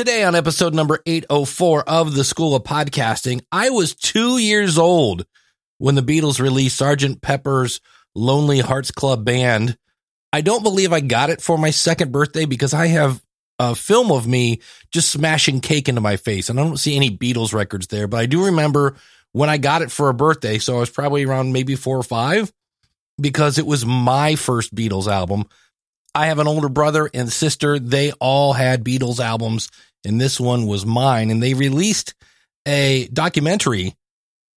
Today, on episode number 804 of the School of Podcasting, I was two years old when the Beatles released Sgt. Pepper's Lonely Hearts Club Band. I don't believe I got it for my second birthday because I have a film of me just smashing cake into my face, and I don't see any Beatles records there. But I do remember when I got it for a birthday, so I was probably around maybe four or five because it was my first Beatles album. I have an older brother and sister. They all had Beatles albums, and this one was mine. And they released a documentary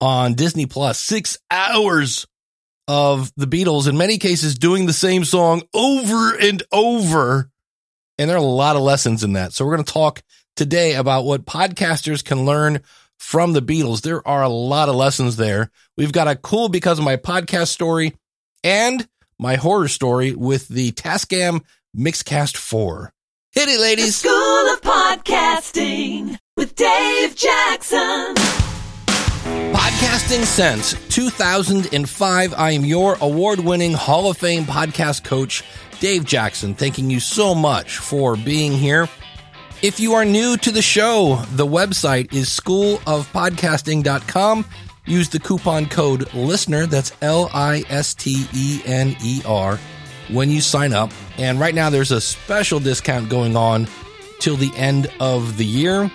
on Disney Plus, six hours of the Beatles, in many cases doing the same song over and over. And there are a lot of lessons in that. So we're going to talk today about what podcasters can learn from the Beatles. There are a lot of lessons there. We've got a cool because of my podcast story and my horror story with the Tascam Mixcast 4. Hit it, ladies. Podcasting with Dave Jackson. Podcasting since 2005. I am your award winning Hall of Fame podcast coach, Dave Jackson. Thanking you so much for being here. If you are new to the show, the website is schoolofpodcasting.com. Use the coupon code LISTENER, that's L I S T E N E R, when you sign up. And right now there's a special discount going on till the end of the year.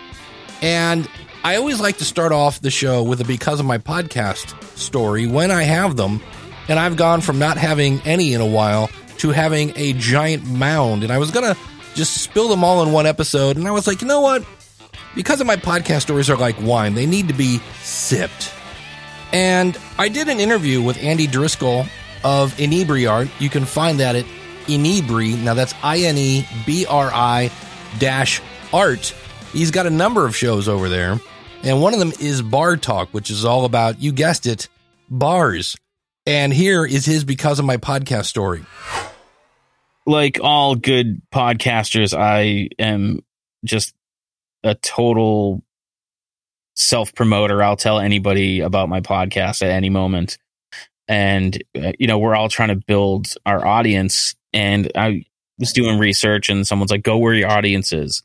And I always like to start off the show with a because of my podcast story when I have them. And I've gone from not having any in a while to having a giant mound. And I was going to just spill them all in one episode. And I was like, you know what? Because of my podcast stories are like wine, they need to be sipped. And I did an interview with Andy Driscoll of Inebri Art. You can find that at Inebri. Now that's I N E B R I dash art. He's got a number of shows over there. And one of them is Bar Talk, which is all about, you guessed it, bars. And here is his because of my podcast story. like all good podcasters, I am just a total self promoter. I'll tell anybody about my podcast at any moment. And, uh, you know, we're all trying to build our audience. And I was doing research, and someone's like, go where your audience is.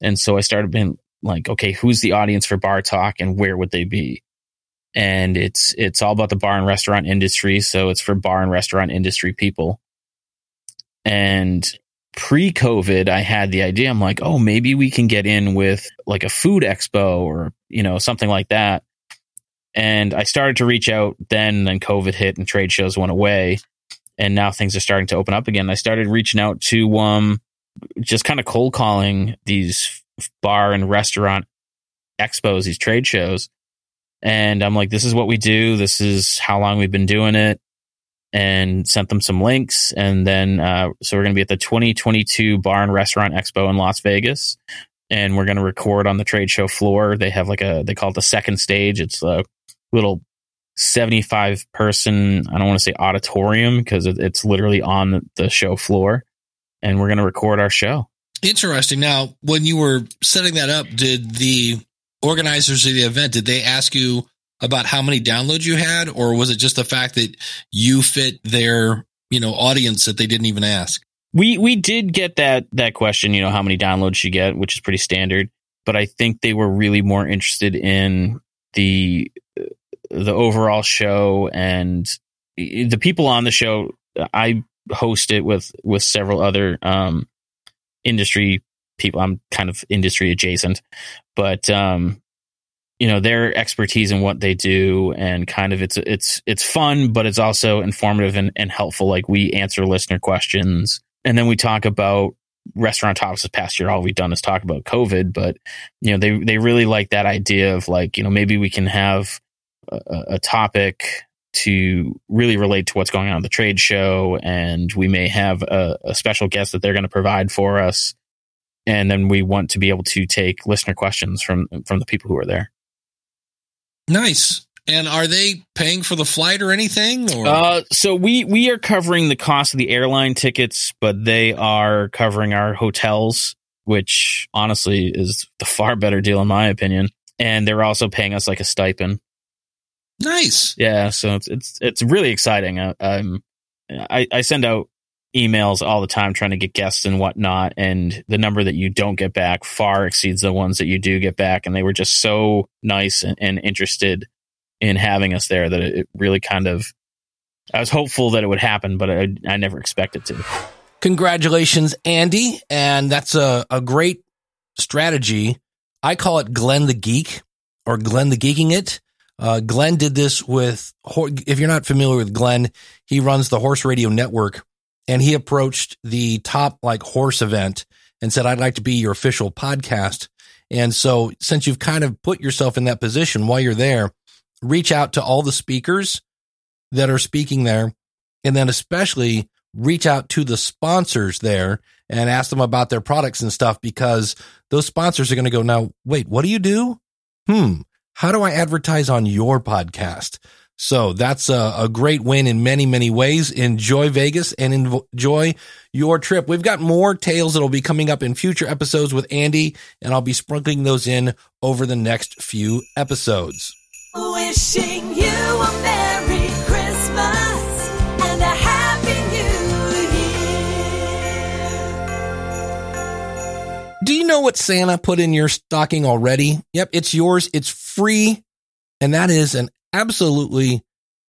And so I started being like, okay, who's the audience for Bar Talk and where would they be? And it's it's all about the bar and restaurant industry. So it's for bar and restaurant industry people. And pre COVID, I had the idea. I'm like, oh, maybe we can get in with like a food expo or, you know, something like that. And I started to reach out then, then COVID hit and trade shows went away. And now things are starting to open up again. I started reaching out to um, just kind of cold calling these bar and restaurant expos, these trade shows. And I'm like, this is what we do. This is how long we've been doing it and sent them some links. And then, uh, so we're going to be at the 2022 Bar and Restaurant Expo in Las Vegas. And we're going to record on the trade show floor. They have like a, they call it the second stage. It's a little 75 person, I don't want to say auditorium because it, it's literally on the show floor. And we're going to record our show. Interesting. Now, when you were setting that up, did the organizers of the event did they ask you about how many downloads you had, or was it just the fact that you fit their you know audience that they didn't even ask? We we did get that that question, you know, how many downloads you get, which is pretty standard. But I think they were really more interested in the the overall show and the people on the show. I host it with with several other um, industry people. I'm kind of industry adjacent, but um, you know their expertise in what they do and kind of it's it's it's fun, but it's also informative and, and helpful. Like we answer listener questions, and then we talk about restaurant topics this past year all we've done is talk about covid but you know they they really like that idea of like you know maybe we can have a, a topic to really relate to what's going on at the trade show and we may have a, a special guest that they're going to provide for us and then we want to be able to take listener questions from from the people who are there Nice. And are they paying for the flight or anything? Or Uh, so we we are covering the cost of the airline tickets, but they are covering our hotels, which honestly is the far better deal in my opinion. And they're also paying us like a stipend. Nice. Yeah, so it's it's it's really exciting. I, I'm I, I send out emails all the time trying to get guests and whatnot, and the number that you don't get back far exceeds the ones that you do get back. And they were just so nice and, and interested in having us there that it really kind of. I was hopeful that it would happen, but I, I never expected to. Congratulations, Andy. And that's a, a great strategy. I call it Glenn the Geek or Glenn the Geeking It. Uh, Glenn did this with, if you're not familiar with Glenn, he runs the Horse Radio Network and he approached the top like horse event and said, I'd like to be your official podcast. And so since you've kind of put yourself in that position while you're there, reach out to all the speakers that are speaking there. And then especially reach out to the sponsors there and ask them about their products and stuff because those sponsors are going to go, now, wait, what do you do? Hmm. How do I advertise on your podcast? So that's a, a great win in many, many ways. Enjoy Vegas and enjoy your trip. We've got more tales that'll be coming up in future episodes with Andy, and I'll be sprinkling those in over the next few episodes. Wishing you a Merry Christmas and a Happy New Year. Do you know what Santa put in your stocking already? Yep, it's yours. It's free. And that is an absolutely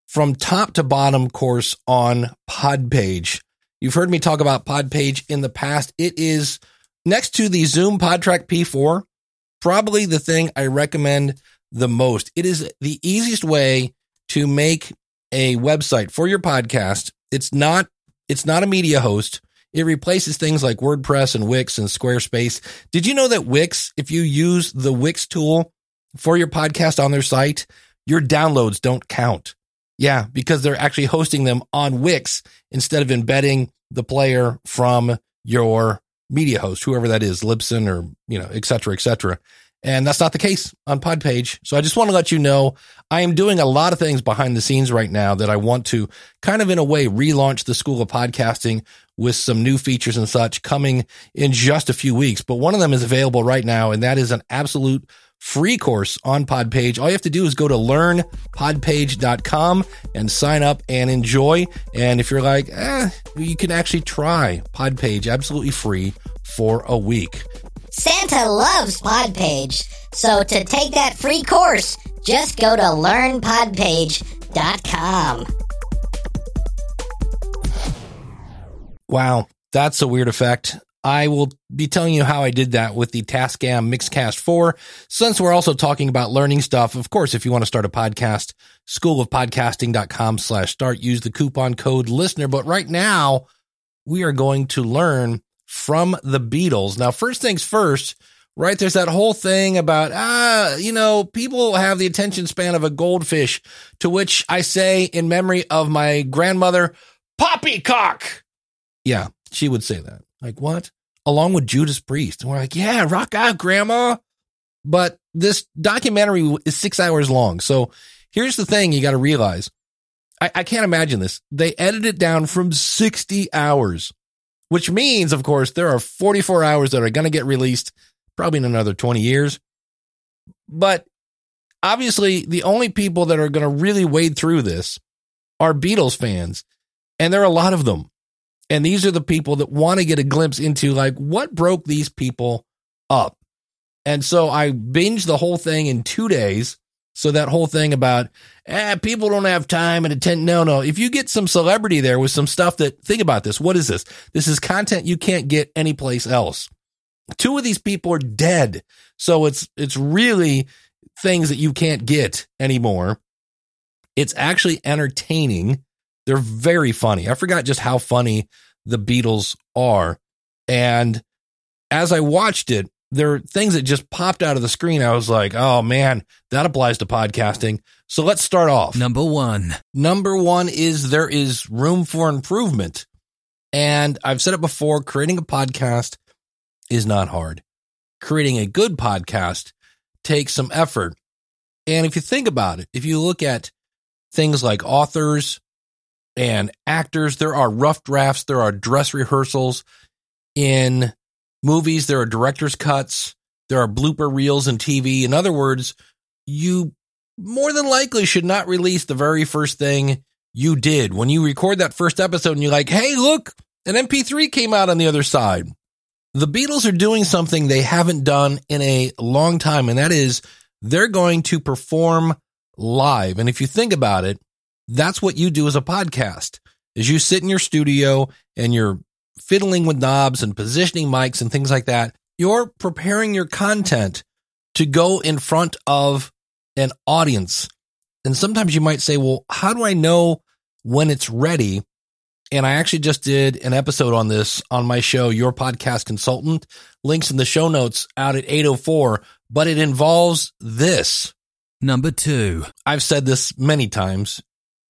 from top to bottom course on Podpage. You've heard me talk about Podpage in the past. It is next to the Zoom PodTrack P4, probably the thing I recommend the most. It is the easiest way to make a website for your podcast. It's not it's not a media host. It replaces things like WordPress and Wix and Squarespace. Did you know that Wix, if you use the Wix tool for your podcast on their site, your downloads don't count. Yeah, because they're actually hosting them on Wix instead of embedding the player from your media host, whoever that is, Libsyn or, you know, et cetera, et cetera. And that's not the case on Podpage. So I just want to let you know I am doing a lot of things behind the scenes right now that I want to kind of in a way relaunch the School of Podcasting with some new features and such coming in just a few weeks. But one of them is available right now, and that is an absolute free course on Podpage. All you have to do is go to learnpodpage.com and sign up and enjoy. And if you're like, eh, you can actually try Podpage absolutely free for a week. Santa loves Podpage, so to take that free course, just go to learnpodpage.com. Wow, that's a weird effect. I will be telling you how I did that with the Tascam Mixcast 4. Since we're also talking about learning stuff, of course, if you want to start a podcast, schoolofpodcasting.com slash start, use the coupon code listener. But right now, we are going to learn from the Beatles. Now, first things first, right? There's that whole thing about, ah, you know, people have the attention span of a goldfish, to which I say in memory of my grandmother, poppycock. Yeah, she would say that. Like, what? Along with Judas Priest. And we're like, yeah, rock out, grandma. But this documentary is six hours long. So here's the thing you got to realize. I, I can't imagine this. They edited it down from 60 hours, which means, of course, there are 44 hours that are going to get released probably in another 20 years. But obviously, the only people that are going to really wade through this are Beatles fans. And there are a lot of them. And these are the people that want to get a glimpse into like what broke these people up. And so I binged the whole thing in two days. So that whole thing about, eh, people don't have time and attend. No, no. If you get some celebrity there with some stuff that, think about this. What is this? This is content you can't get anyplace else. Two of these people are dead. So it's, it's really things that you can't get anymore. It's actually entertaining. They're very funny. I forgot just how funny the Beatles are. And as I watched it, there are things that just popped out of the screen. I was like, oh man, that applies to podcasting. So let's start off. Number one. Number one is there is room for improvement. And I've said it before creating a podcast is not hard. Creating a good podcast takes some effort. And if you think about it, if you look at things like authors and actors, there are rough drafts, there are dress rehearsals in movies, there are director's cuts, there are blooper reels in TV. In other words, you more than likely should not release the very first thing you did. When you record that first episode and you're like, hey, look, an MP3 came out on the other side. The Beatles are doing something they haven't done in a long time, and that is they're going to perform live. And if you think about it, that's what you do as a podcast is you sit in your studio and you're fiddling with knobs and positioning mics and things like that. You're preparing your content to go in front of an audience. And sometimes you might say, well, how do I know when it's ready? And I actually just did an episode on this on my show, Your Podcast Consultant. Links in the show notes out at 804, but it involves this. Number two. I've said this many times.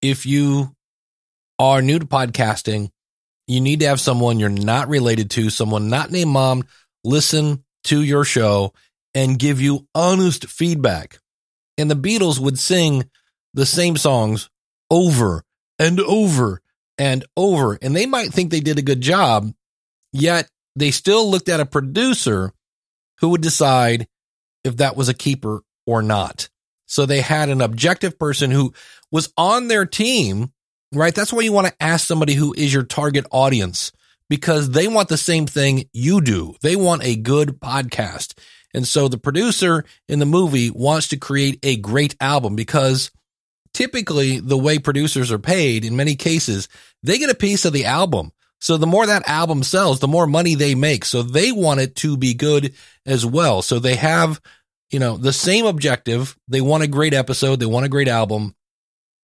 If you are new to podcasting, you need to have someone you're not related to, someone not named mom, listen to your show and give you honest feedback. And the Beatles would sing the same songs over and over and over. And they might think they did a good job, yet they still looked at a producer who would decide if that was a keeper or not. So they had an objective person who was on their team, right? That's why you want to ask somebody who is your target audience because they want the same thing you do. They want a good podcast. And so the producer in the movie wants to create a great album because typically the way producers are paid in many cases, they get a piece of the album. So the more that album sells, the more money they make. So they want it to be good as well. So they have, you know, the same objective. They want a great episode. They want a great album.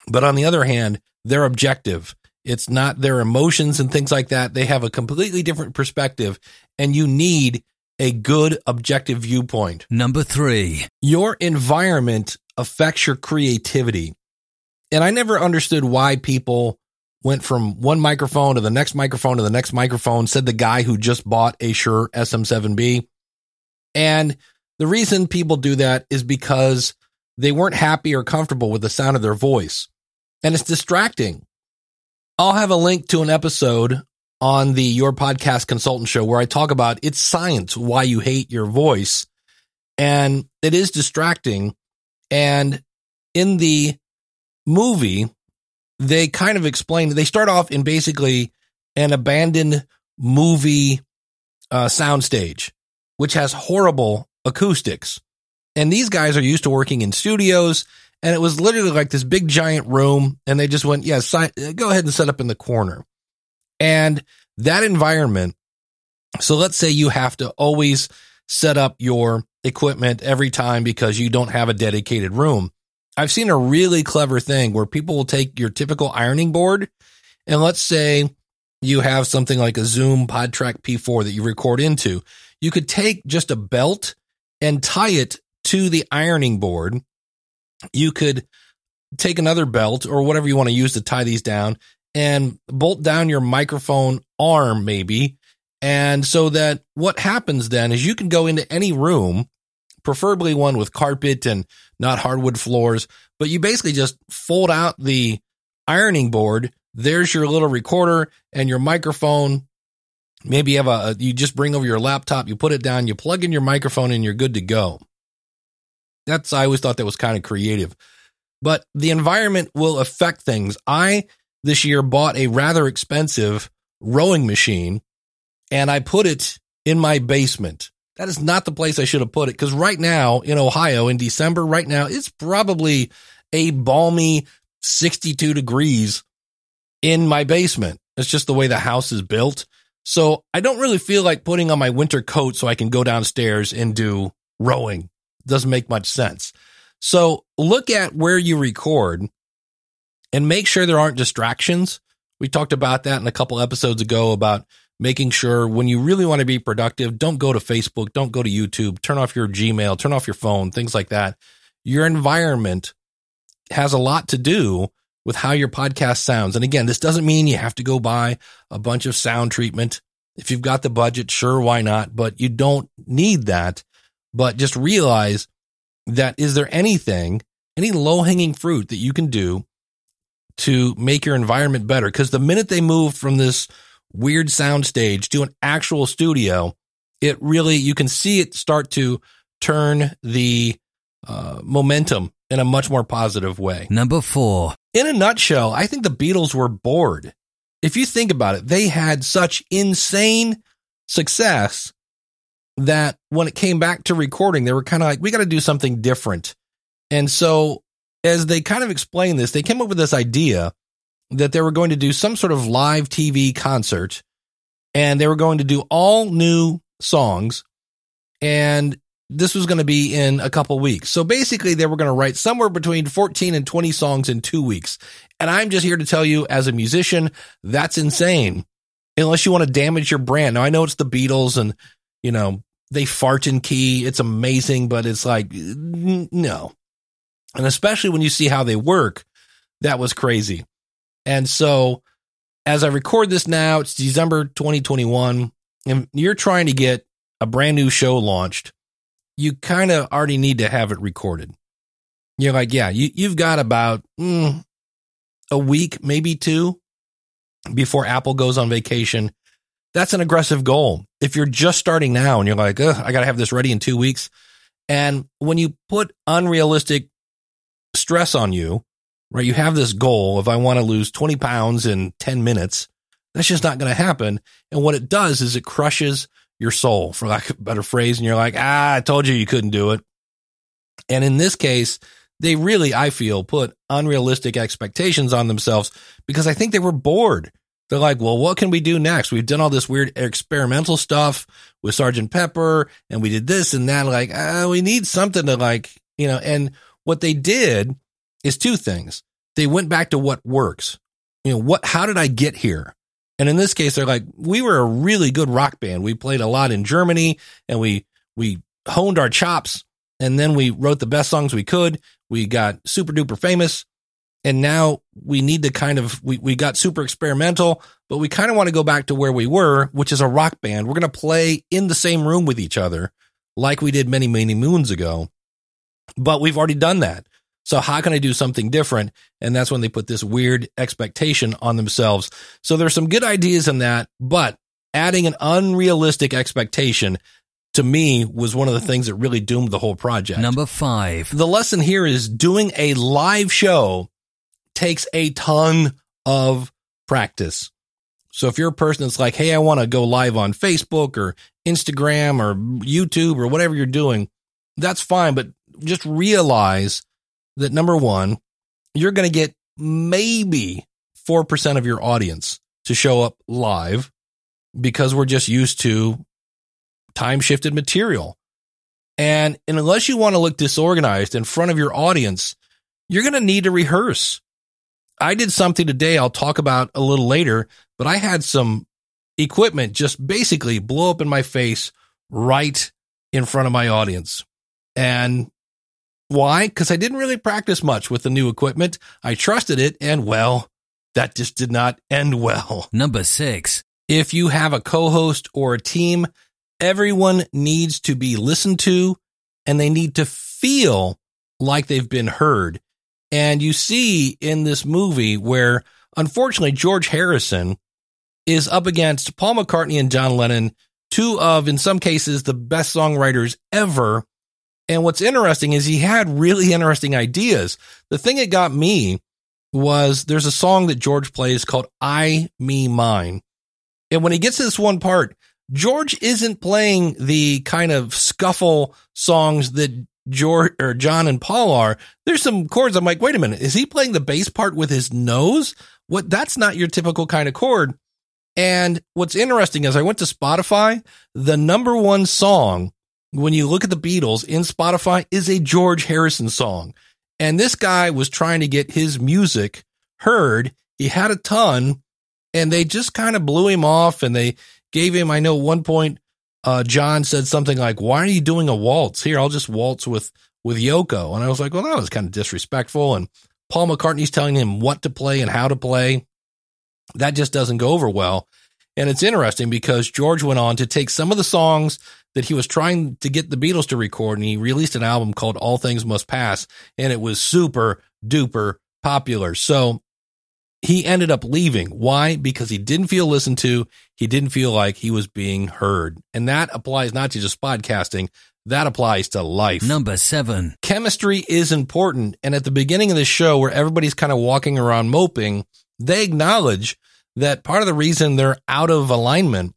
But on the other hand, their objective, it's not their emotions and things like that. They have a completely different perspective and you need a good objective viewpoint. Number three. Your environment affects your creativity. And I never understood why people went from one microphone to the next microphone to the next microphone, said the guy who just bought a Shure SM7B. And the reason people do that is because they weren't happy or comfortable with the sound of their voice. And it's distracting. I'll have a link to an episode on the Your Podcast Consultant show where I talk about it's science why you hate your voice. And it is distracting. And in the movie, they kind of explain, they start off in basically an abandoned movie uh, soundstage, which has horrible acoustics. And these guys are used to working in studios. And it was literally like this big giant room. And they just went, yeah, si- go ahead and set up in the corner. And that environment. So let's say you have to always set up your equipment every time because you don't have a dedicated room. I've seen a really clever thing where people will take your typical ironing board and let's say you have something like a Zoom PodTrack P4 that you record into. You could take just a belt and tie it to the ironing board. You could take another belt or whatever you want to use to tie these down and bolt down your microphone arm maybe. And so that what happens then is you can go into any room, preferably one with carpet and not hardwood floors, but you basically just fold out the ironing board. There's your little recorder and your microphone. Maybe you have a, you just bring over your laptop, you put it down, you plug in your microphone and you're good to go. That's, I always thought that was kind of creative, but the environment will affect things. I this year bought a rather expensive rowing machine and I put it in my basement. That is not the place I should have put it because right now in Ohio in December, right now, it's probably a balmy 62 degrees in my basement. It's just the way the house is built. So I don't really feel like putting on my winter coat so I can go downstairs and do rowing. Doesn't make much sense. So look at where you record and make sure there aren't distractions. We talked about that in a couple episodes ago about making sure when you really want to be productive, don't go to Facebook, don't go to YouTube, turn off your Gmail, turn off your phone, things like that. Your environment has a lot to do with how your podcast sounds. And again, this doesn't mean you have to go buy a bunch of sound treatment. If you've got the budget, sure, why not? But you don't need that. But just realize that is there anything, any low hanging fruit that you can do to make your environment better? Because the minute they move from this weird sound stage to an actual studio, it really, you can see it start to turn the uh, momentum in a much more positive way. Number four. In a nutshell, I think the Beatles were bored. if you think about it, they had such insane success that when it came back to recording, they were kind of like, we got to do something different. And so, as they kind of explained this, they came up with this idea that they were going to do some sort of live TV concert and they were going to do all new songs. And this was going to be in a couple weeks. So basically, they were going to write somewhere between 14 and 20 songs in two weeks. And I'm just here to tell you, as a musician, that's insane. Unless you want to damage your brand. Now, I know it's the Beatles and, you know, they fart in key. It's amazing, but it's like, no. And especially when you see how they work, that was crazy. And so, as I record this now, it's December 2021, and you're trying to get a brand new show launched you kind of already need to have it recorded. You're like, yeah, you, you've got about mm, a week, maybe two before Apple goes on vacation. That's an aggressive goal. If you're just starting now and you're like, I got to have this ready in two weeks. And when you put unrealistic stress on you, right, you have this goal if I want to lose 20 pounds in 10 minutes, that's just not going to happen. And what it does is it crushes your soul, for lack of a better phrase. And you're like, ah, I told you you couldn't do it. And in this case, they really, I feel, put unrealistic expectations on themselves because I think they were bored. They're like, well, what can we do next? We've done all this weird experimental stuff with Sergeant Pepper and we did this and that. Like, uh, we need something to like, you know, and what they did is two things. They went back to what works. You know, what, how did I get here? And in this case, they're like, we were a really good rock band. We played a lot in Germany and we, we honed our chops and then we wrote the best songs we could. We got super duper famous. And now we need to kind of, we, we got super experimental, but we kind of want to go back to where we were, which is a rock band. We're going to play in the same room with each other like we did many, many moons ago. But we've already done that. So how can I do something different? And that's when they put this weird expectation on themselves. So there's some good ideas in that, but adding an unrealistic expectation to me was one of the things that really doomed the whole project. Number five. The lesson here is doing a live show takes a ton of practice. So if you're a person that's like, Hey, I want to go live on Facebook or Instagram or YouTube or whatever you're doing, that's fine. But just realize that number one, you're going to get maybe 4% of your audience to show up live because we're just used to time shifted material. And, and unless you want to look disorganized in front of your audience, you're going to need to rehearse. I did something today I'll talk about a little later, but I had some equipment just basically blow up in my face right in front of my audience. And why? Because I didn't really practice much with the new equipment. I trusted it, and well, that just did not end well. Number six. If you have a co host or a team, everyone needs to be listened to and they need to feel like they've been heard. And you see in this movie where unfortunately George Harrison is up against Paul McCartney and John Lennon, two of, in some cases, the best songwriters ever and what's interesting is he had really interesting ideas. The thing that got me was there's a song that George plays called I, Me, Mine. And when he gets to this one part, George isn't playing the kind of scuffle songs that George or John and Paul are. There's some chords. I'm like, wait a minute. Is he playing the bass part with his nose? What that's not your typical kind of chord. And what's interesting is I went to Spotify, the number one song when you look at the Beatles in Spotify is a George Harrison song. And this guy was trying to get his music heard. He had a ton and they just kind of blew him off and they gave him, I know one point, uh, John said something like, why are you doing a waltz here? I'll just waltz with, with Yoko. And I was like, well, that was kind of disrespectful. And Paul McCartney's telling him what to play and how to play. That just doesn't go over well. And it's interesting because George went on to take some of the songs that he was trying to get the Beatles to record, and he released an album called All Things Must Pass, and it was super duper popular. So he ended up leaving. Why? Because he didn't feel listened to. He didn't feel like he was being heard. And that applies not to just podcasting, that applies to life. Number seven. Chemistry is important. And at the beginning of the show, where everybody's kind of walking around moping, they acknowledge that part of the reason they're out of alignment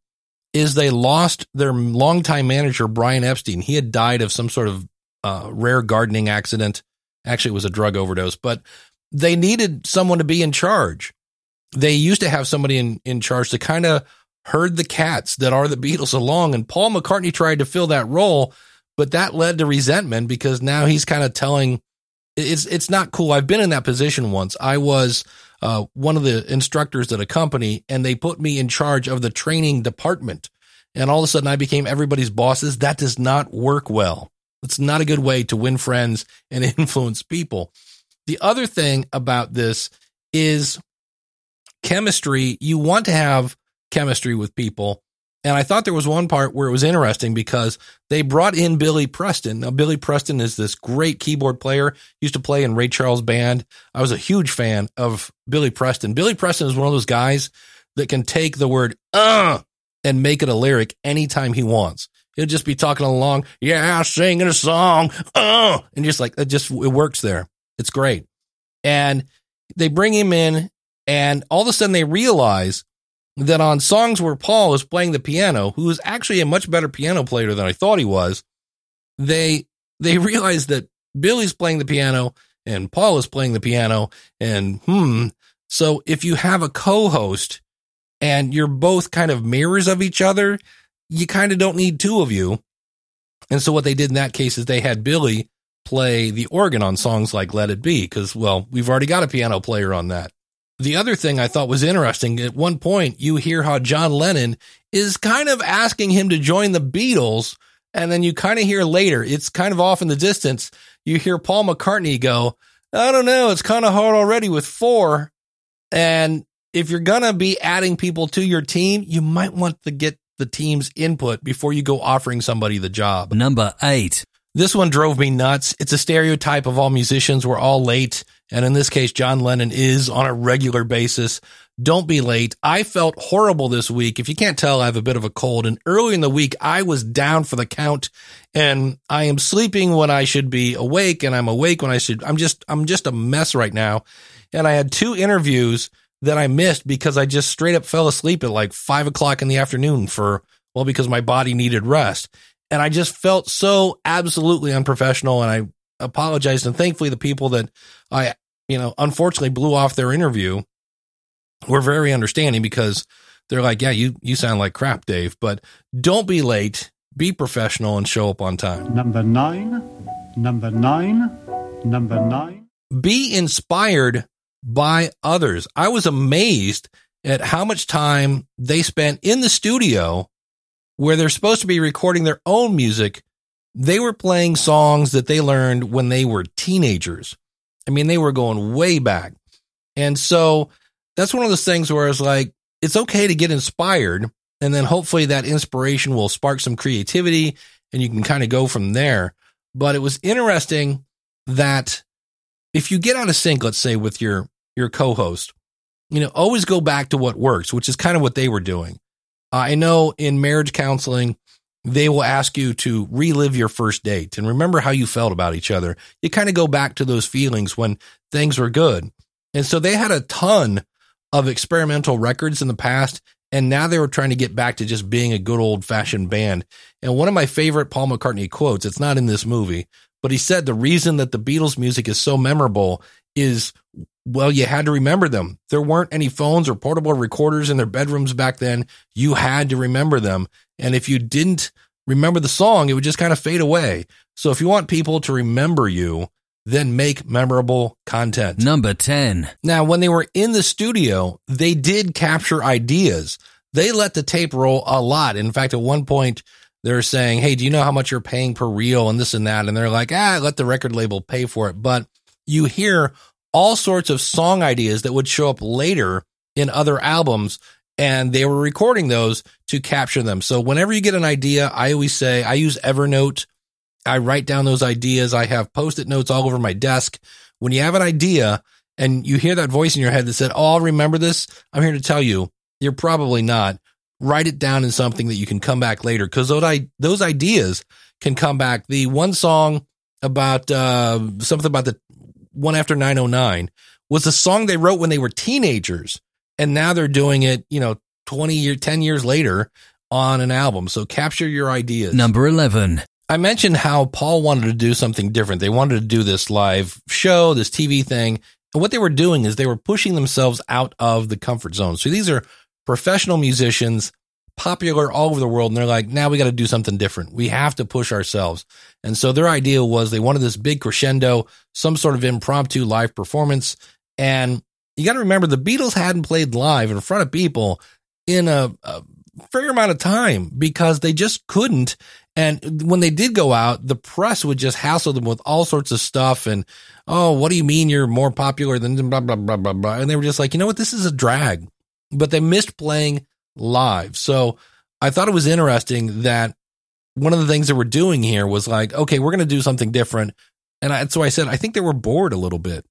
is they lost their longtime manager, Brian Epstein. He had died of some sort of uh, rare gardening accident. Actually, it was a drug overdose, but they needed someone to be in charge. They used to have somebody in, in charge to kind of herd the cats that are the Beatles along. And Paul McCartney tried to fill that role, but that led to resentment because now he's kind of telling it's it's not cool. I've been in that position once. I was uh, one of the instructors at a company, and they put me in charge of the training department. And all of a sudden, I became everybody's bosses. That does not work well. It's not a good way to win friends and influence people. The other thing about this is chemistry. You want to have chemistry with people. And I thought there was one part where it was interesting because they brought in Billy Preston. Now, Billy Preston is this great keyboard player, used to play in Ray Charles' band. I was a huge fan of Billy Preston. Billy Preston is one of those guys that can take the word uh and make it a lyric anytime he wants. He'll just be talking along, yeah, singing a song, uh, and just like it just it works there. It's great. And they bring him in, and all of a sudden they realize that on songs where Paul is playing the piano, who is actually a much better piano player than I thought he was, they they realize that Billy's playing the piano and Paul is playing the piano, and hmm. So if you have a co-host and you're both kind of mirrors of each other, you kind of don't need two of you. And so what they did in that case is they had Billy play the organ on songs like Let It Be, because, well, we've already got a piano player on that. The other thing I thought was interesting at one point, you hear how John Lennon is kind of asking him to join the Beatles. And then you kind of hear later, it's kind of off in the distance. You hear Paul McCartney go, I don't know, it's kind of hard already with four. And if you're going to be adding people to your team, you might want to get the team's input before you go offering somebody the job. Number 8. This one drove me nuts. It's a stereotype of all musicians. We're all late. And in this case, John Lennon is on a regular basis. Don't be late. I felt horrible this week. If you can't tell, I have a bit of a cold. And early in the week, I was down for the count and I am sleeping when I should be awake and I'm awake when I should. I'm just, I'm just a mess right now. And I had two interviews that I missed because I just straight up fell asleep at like five o'clock in the afternoon for, well, because my body needed rest. And I just felt so absolutely unprofessional. And I apologized. And thankfully, the people that I, you know, unfortunately blew off their interview were very understanding because they're like, yeah, you, you sound like crap, Dave, but don't be late, be professional and show up on time. Number nine, number nine, number nine. Be inspired by others. I was amazed at how much time they spent in the studio where they're supposed to be recording their own music. They were playing songs that they learned when they were teenagers. I mean, they were going way back. And so that's one of those things where it's like, it's okay to get inspired. And then hopefully that inspiration will spark some creativity and you can kind of go from there. But it was interesting that if you get out of sync, let's say with your, your co-host, you know, always go back to what works, which is kind of what they were doing. I know in marriage counseling, they will ask you to relive your first date and remember how you felt about each other. You kind of go back to those feelings when things were good. And so they had a ton of experimental records in the past. And now they were trying to get back to just being a good old fashioned band. And one of my favorite Paul McCartney quotes, it's not in this movie, but he said the reason that the Beatles music is so memorable is well, you had to remember them. There weren't any phones or portable recorders in their bedrooms back then. You had to remember them. And if you didn't remember the song, it would just kind of fade away. So if you want people to remember you, then make memorable content. Number 10. Now, when they were in the studio, they did capture ideas. They let the tape roll a lot. In fact, at one point, they're saying, Hey, do you know how much you're paying per reel and this and that? And they're like, Ah, let the record label pay for it. But you hear all sorts of song ideas that would show up later in other albums. And they were recording those to capture them. So whenever you get an idea, I always say I use Evernote. I write down those ideas. I have post it notes all over my desk. When you have an idea and you hear that voice in your head that said, Oh, I'll remember this. I'm here to tell you, you're probably not. Write it down in something that you can come back later because those, I, those ideas can come back. The one song about uh, something about the one after 909 was a song they wrote when they were teenagers. And now they're doing it, you know, 20 year, 10 years later on an album. So capture your ideas. Number 11. I mentioned how Paul wanted to do something different. They wanted to do this live show, this TV thing. And what they were doing is they were pushing themselves out of the comfort zone. So these are professional musicians, popular all over the world. And they're like, now we got to do something different. We have to push ourselves. And so their idea was they wanted this big crescendo, some sort of impromptu live performance. And you got to remember the Beatles hadn't played live in front of people in a, a fair amount of time because they just couldn't. And when they did go out, the press would just hassle them with all sorts of stuff. And, oh, what do you mean you're more popular than blah, blah, blah, blah, blah. And they were just like, you know what? This is a drag. But they missed playing live. So I thought it was interesting that one of the things that we're doing here was like, okay, we're going to do something different. And I, so I said, I think they were bored a little bit.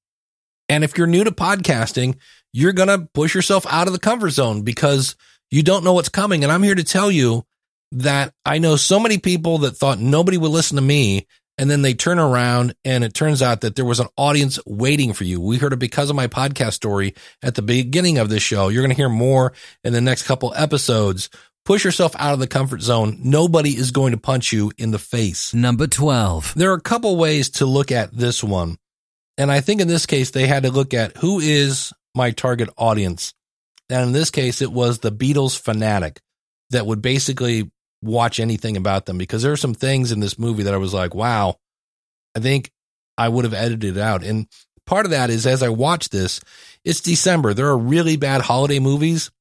And if you're new to podcasting, you're going to push yourself out of the comfort zone because you don't know what's coming. And I'm here to tell you that I know so many people that thought nobody would listen to me. And then they turn around and it turns out that there was an audience waiting for you. We heard it because of my podcast story at the beginning of this show. You're going to hear more in the next couple episodes. Push yourself out of the comfort zone. Nobody is going to punch you in the face. Number 12. There are a couple ways to look at this one. And I think in this case, they had to look at who is my target audience. And in this case, it was the Beatles fanatic that would basically watch anything about them because there are some things in this movie that I was like, wow, I think I would have edited it out. And part of that is as I watch this, it's December. There are really bad holiday movies.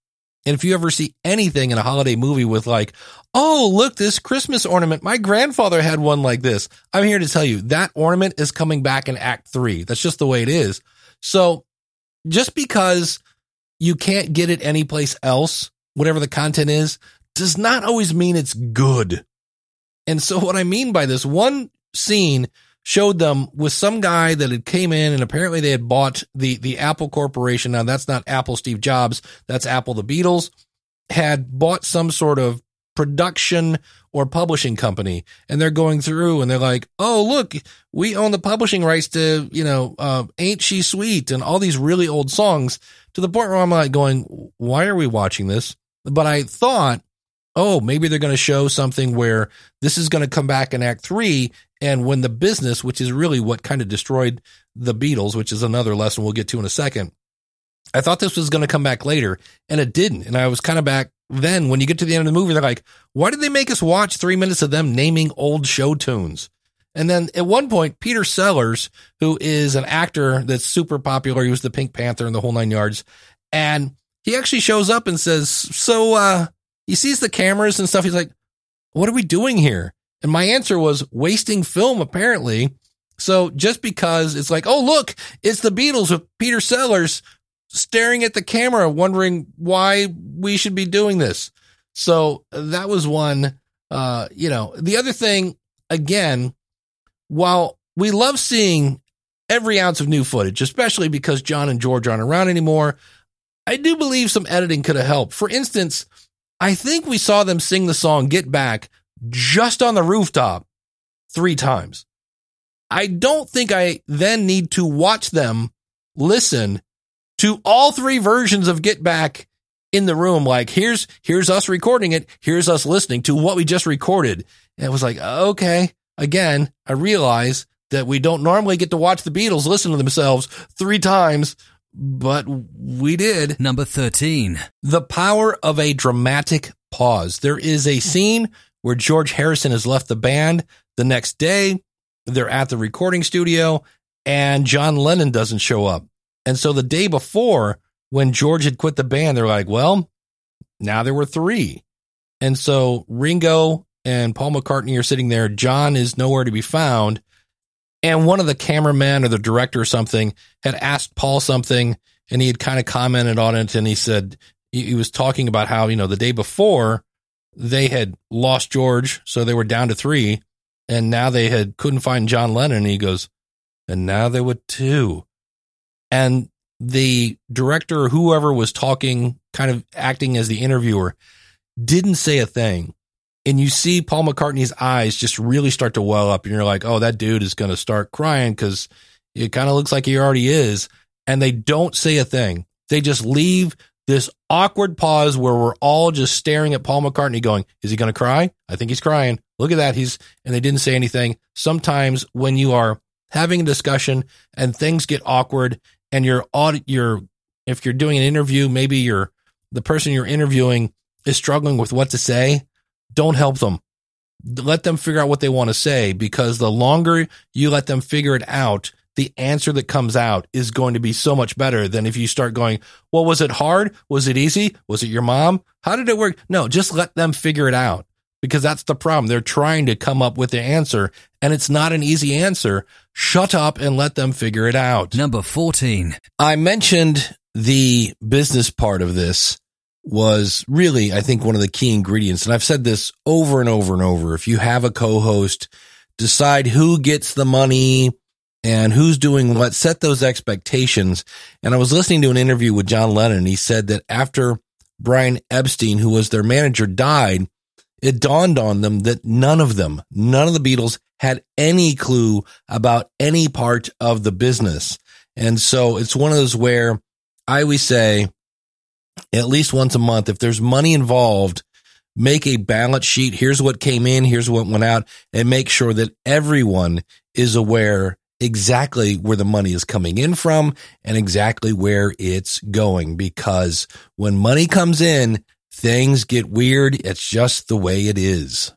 And if you ever see anything in a holiday movie with like, oh, look, this Christmas ornament, my grandfather had one like this. I'm here to tell you that ornament is coming back in act three. That's just the way it is. So just because you can't get it anyplace else, whatever the content is, does not always mean it's good. And so what I mean by this one scene showed them with some guy that had came in and apparently they had bought the, the Apple Corporation. Now that's not Apple Steve Jobs. That's Apple the Beatles had bought some sort of production or publishing company and they're going through and they're like, Oh, look, we own the publishing rights to, you know, uh, Ain't She Sweet and all these really old songs to the point where I'm like going, why are we watching this? But I thought, oh, maybe they're going to show something where this is going to come back in act three. And when the business, which is really what kind of destroyed the Beatles, which is another lesson we'll get to in a second, I thought this was going to come back later and it didn't. And I was kind of back then when you get to the end of the movie, they're like, why did they make us watch three minutes of them naming old show tunes? And then at one point, Peter Sellers, who is an actor that's super popular, he was the Pink Panther and the whole nine yards. And he actually shows up and says, so, uh, he sees the cameras and stuff. He's like, what are we doing here? And my answer was wasting film, apparently. So just because it's like, oh, look, it's the Beatles with Peter Sellers staring at the camera, wondering why we should be doing this. So that was one, uh, you know, the other thing, again, while we love seeing every ounce of new footage, especially because John and George aren't around anymore, I do believe some editing could have helped. For instance, I think we saw them sing the song Get Back just on the rooftop three times. I don't think I then need to watch them listen to all three versions of Get Back in the room. Like, here's, here's us recording it. Here's us listening to what we just recorded. And it was like, okay, again, I realize that we don't normally get to watch the Beatles listen to themselves three times, but we did. Number 13. The power of a dramatic pause. There is a scene where George Harrison has left the band. The next day, they're at the recording studio and John Lennon doesn't show up. And so the day before, when George had quit the band, they're like, well, now there were three. And so Ringo and Paul McCartney are sitting there. John is nowhere to be found. And one of the cameramen or the director or something had asked Paul something and he had kind of commented on it. And he said, he, was talking about how, you know, the day before they had lost George. So they were down to three. And now they had couldn't find John Lennon. And he goes, and now there were two. And the director or whoever was talking, kind of acting as the interviewer, didn't say a thing. And you see Paul McCartney's eyes just really start to well up, and you're like, oh, that dude is going to start crying because it kind of looks like he already is. And they don't say a thing. They just leave this awkward pause where we're all just staring at Paul McCartney going, is he going to cry? I think he's crying. Look at that. He's, and they didn't say anything. Sometimes when you are having a discussion and things get awkward and you're aud- you're, if you're doing an interview, maybe you're, the person you're interviewing is struggling with what to say. Don't help them. Let them figure out what they want to say because the longer you let them figure it out, the answer that comes out is going to be so much better than if you start going, well, was it hard? Was it easy? Was it your mom? How did it work? No, just let them figure it out because that's the problem. They're trying to come up with the answer and it's not an easy answer. Shut up and let them figure it out. Number 14. I mentioned the business part of this was really, I think, one of the key ingredients. And I've said this over and over and over. If you have a co-host, decide who gets the money and who's doing what, set those expectations. And I was listening to an interview with John Lennon. He said that after Brian Epstein, who was their manager, died, it dawned on them that none of them, none of the Beatles had any clue about any part of the business. And so it's one of those where I always say, at least once a month, if there's money involved, make a balance sheet. Here's what came in, here's what went out, and make sure that everyone is aware exactly where the money is coming in from and exactly where it's going. Because when money comes in, things get weird. It's just the way it is.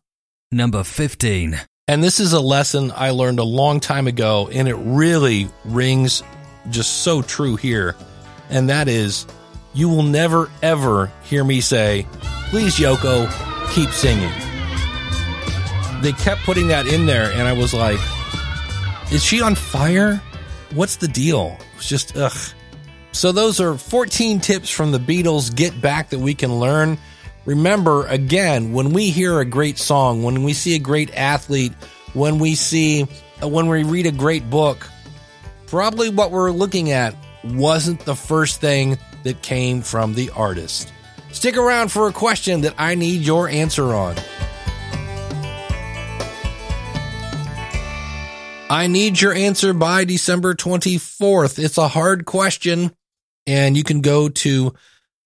Number 15. And this is a lesson I learned a long time ago, and it really rings just so true here. And that is, you will never ever hear me say, please, Yoko, keep singing. They kept putting that in there, and I was like, is she on fire? What's the deal? It's just, ugh. So, those are 14 tips from the Beatles Get Back that we can learn. Remember, again, when we hear a great song, when we see a great athlete, when we see, uh, when we read a great book, probably what we're looking at wasn't the first thing that came from the artist. Stick around for a question that I need your answer on. I need your answer by December 24th. It's a hard question, and you can go to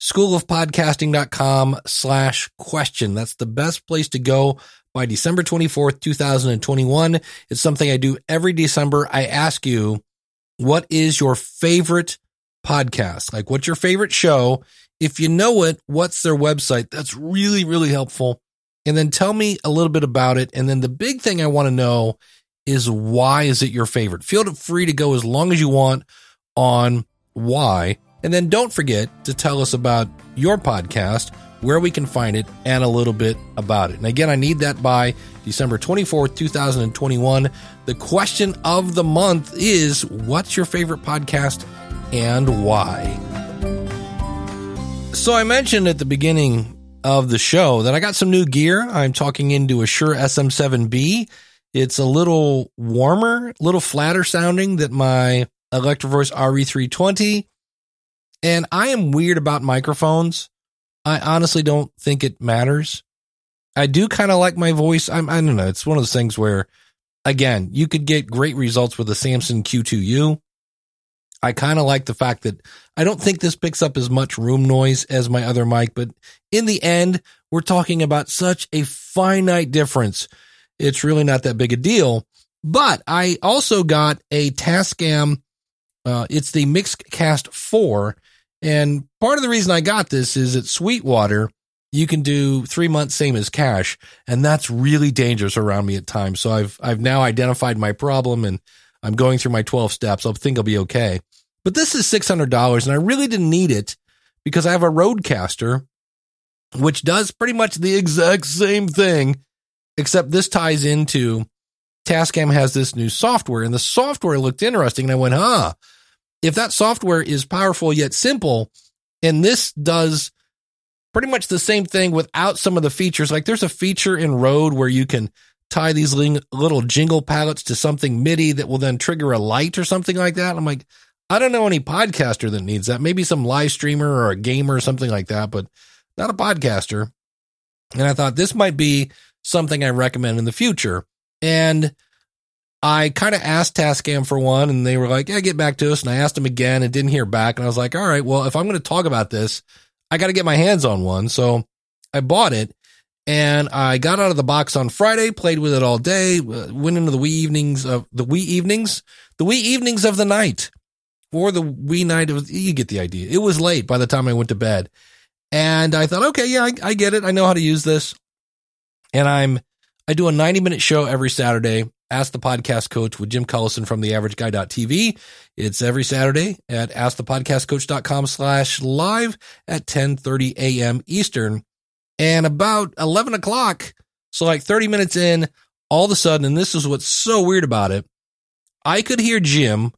schoolofpodcasting.com slash question. That's the best place to go by December 24th, 2021. It's something I do every December. I ask you, what is your favorite podcast? Like, what's your favorite show? If you know it, what's their website? That's really, really helpful. And then tell me a little bit about it. And then the big thing I want to know is why is it your favorite? Feel free to go as long as you want on why. And then don't forget to tell us about your podcast, where we can find it, and a little bit about it. And again, I need that by December 24th, 2021. The question of the month is what's your favorite podcast and why? So I mentioned at the beginning of the show that I got some new gear. I'm talking into a Shure SM7B. It's a little warmer, a little flatter sounding than my Electrovoice RE320. And I am weird about microphones. I honestly don't think it matters. I do kind of like my voice. I'm, I don't know. It's one of those things where, again, you could get great results with a Samson Q2U. I kind of like the fact that I don't think this picks up as much room noise as my other mic, but in the end, we're talking about such a finite difference. It's really not that big a deal. But I also got a Tascam. Uh, it's the Mixcast 4. And part of the reason I got this is at Sweetwater, you can do three months same as cash. And that's really dangerous around me at times. So I've, I've now identified my problem and I'm going through my 12 steps. I think I'll be okay. But this is $600 and I really didn't need it because I have a RodeCaster, which does pretty much the exact same thing, except this ties into Tascam has this new software and the software looked interesting. And I went, huh, if that software is powerful yet simple, and this does pretty much the same thing without some of the features, like there's a feature in Rode where you can tie these little jingle palettes to something MIDI that will then trigger a light or something like that. I'm like, I don't know any podcaster that needs that. Maybe some live streamer or a gamer or something like that, but not a podcaster. And I thought this might be something I recommend in the future. And I kind of asked Tascam for one and they were like, yeah, get back to us. And I asked them again and didn't hear back. And I was like, all right, well, if I'm going to talk about this, I got to get my hands on one. So I bought it and I got out of the box on Friday, played with it all day, uh, went into the wee evenings of the wee evenings, the wee evenings of the night or the wee night of, you get the idea. It was late by the time I went to bed and I thought, okay, yeah, I, I get it. I know how to use this. And I'm, I do a 90 minute show every Saturday. Ask the podcast coach with Jim Collison from the average guy.tv. It's every Saturday at askthepodcastcoach.com slash live at 1030 a.m. Eastern. And about 11 o'clock, so like 30 minutes in, all of a sudden, and this is what's so weird about it, I could hear Jim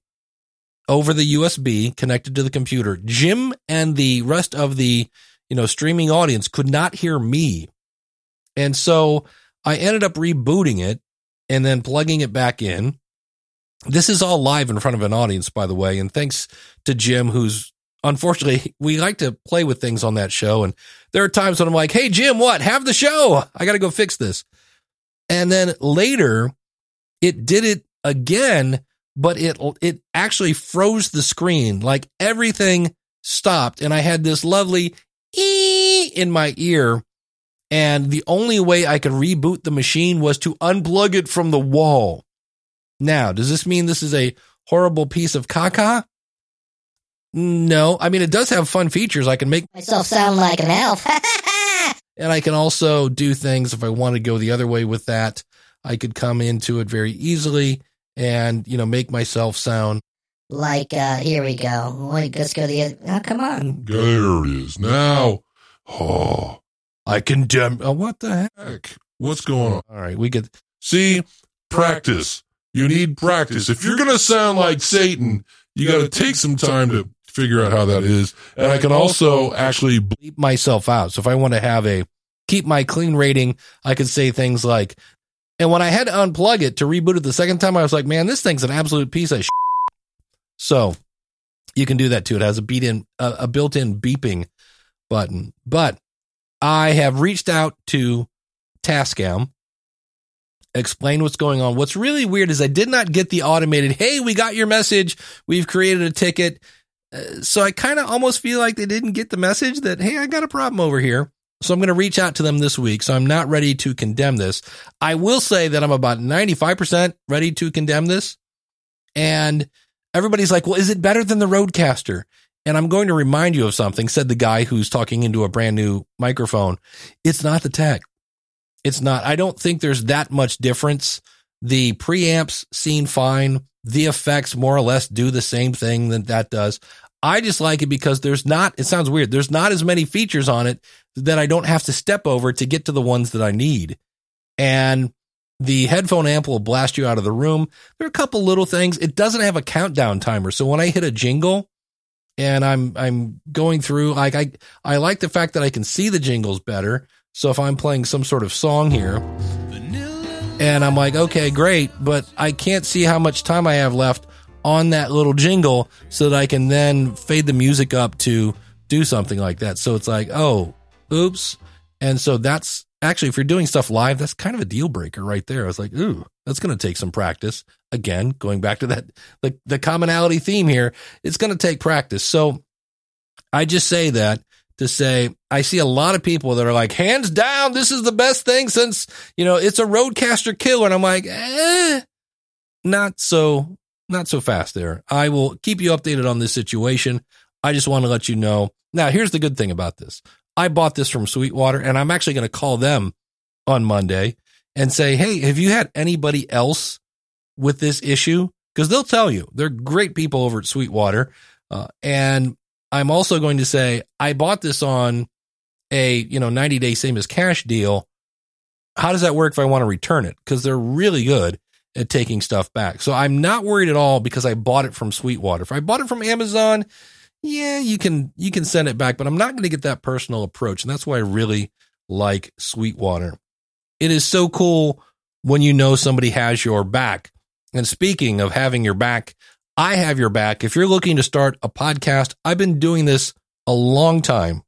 over the USB connected to the computer. Jim and the rest of the, you know, streaming audience could not hear me. And so I ended up rebooting it and then plugging it back in. This is all live in front of an audience, by the way. And thanks to Jim, who's unfortunately, we like to play with things on that show. And there are times when I'm like, Hey, Jim, what? Have the show. I got to go fix this. And then later it did it again, but it, it actually froze the screen. Like everything stopped and I had this lovely ee in my ear. And the only way I could reboot the machine was to unplug it from the wall. Now, does this mean this is a horrible piece of caca? No. I mean, it does have fun features. I can make Myself sound like an elf. and I can also do things if I want to go the other way with that. I could come into it very easily and, you know, make myself sound like, uh, here we go. Wait, let's go the other. Oh, come on. There it is. Now, oh, I condemn. Oh, what the heck? heck. What's going on? All right, we get See, practice. You need practice. If you're going to sound like Satan, you got to take some time to figure out how that is. And I can also actually bleep myself out. So if I want to have a keep my clean rating, I could say things like, and when I had to unplug it to reboot it the second time, I was like, man, this thing's an absolute piece of shit. So you can do that too. It has a beat in, a, a built in beeping button, but I have reached out to Tascam, explained what's going on. What's really weird is I did not get the automated, Hey, we got your message. We've created a ticket. Uh, so I kind of almost feel like they didn't get the message that, Hey, I got a problem over here. So I'm going to reach out to them this week. So I'm not ready to condemn this. I will say that I'm about 95% ready to condemn this. And everybody's like, well, is it better than the RodeCaster? And I'm going to remind you of something, said the guy who's talking into a brand new microphone. It's not the tech. It's not. I don't think there's that much difference. The preamps seem fine. The effects more or less do the same thing that that does. I just like it because there's not, it sounds weird. There's not as many features on it that I don't have to step over to get to the ones that I need. And the headphone amp will blast you out of the room. There are a couple little things. It doesn't have a countdown timer. So when I hit a jingle and I'm, I'm going through, like I, I like the fact that I can see the jingles better. So if I'm playing some sort of song here and I'm like, okay, great, but I can't see how much time I have left on that little jingle so that I can then fade the music up to do something like that. So it's like, oh, oops. And so that's actually, if you're doing stuff live, that's kind of a deal breaker right there. I was like, ooh, that's going to take some practice. Again, going back to that, the, the commonality theme here, it's going to take practice. So I just say that to say, I see a lot of people that are like, hands down, this is the best thing since, you know, it's a RodeCaster killer. And I'm like, eh, not so, not so fast there. I will keep you updated on this situation. I just want to let you know. Now, here's the good thing about this. I bought this from Sweetwater and I'm actually going to call them on Monday and say, Hey, have you had anybody else with this issue? Because they'll tell you they're great people over at Sweetwater. Uh, and I'm also going to say, I bought this on a, you know, 90 day same as cash deal. How does that work if I want to return it? Because they're really good at taking stuff back. So I'm not worried at all because I bought it from Sweetwater. If I bought it from Amazon, yeah, you can you can send it back, but I'm not going to get that personal approach, and that's why I really like Sweetwater. It is so cool when you know somebody has your back. And speaking of having your back, I have your back. If you're looking to start a podcast, I've been doing this a long time,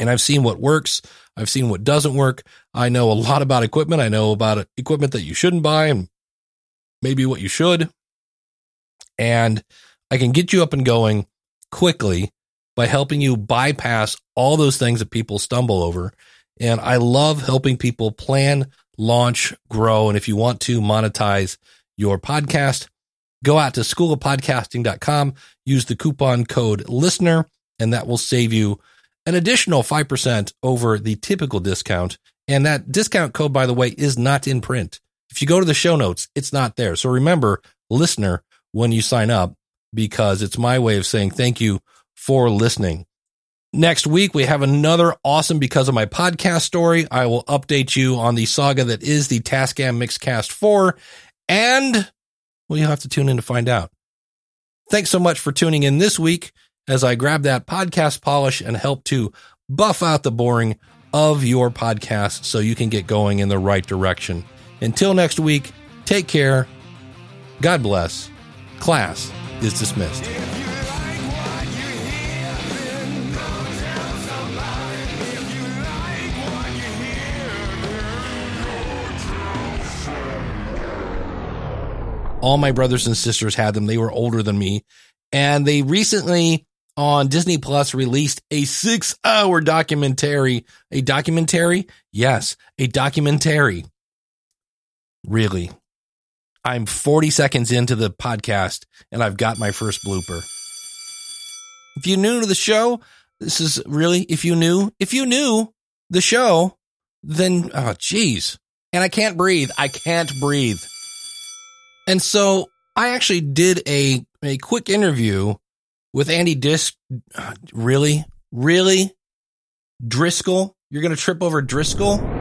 and I've seen what works. I've seen what doesn't work. I know a lot about equipment. I know about equipment that you shouldn't buy and maybe what you should. And I can get you up and going quickly by helping you bypass all those things that people stumble over. And I love helping people plan, launch, grow. And if you want to monetize your podcast, go out to schoolofpodcasting.com, use the coupon code listener, and that will save you an additional 5% over the typical discount. And that discount code, by the way, is not in print. If you go to the show notes, it's not there. So remember, listener, when you sign up, because it's my way of saying thank you for listening. Next week, we have another awesome because of my podcast story. I will update you on the saga that is the Tascam Mixcast 4. And, well, you'll have to tune in to find out. Thanks so much for tuning in this week as I grab that podcast polish and help to buff out the boring of your podcast so you can get going in the right direction. Until next week, take care. God bless. Class is dismissed. All my brothers and sisters had them. They were older than me. And they recently on Disney Plus released a six hour documentary. A documentary? Yes, a documentary. Really. I'm 40 seconds into the podcast and I've got my first blooper. If you're new to the show, this is really, if you knew, if you knew the show, then, oh, geez. And I can't breathe. I can't breathe. And so I actually did a, a quick interview with Andy Disc. Really? Really? Driscoll? You're going to trip over Driscoll?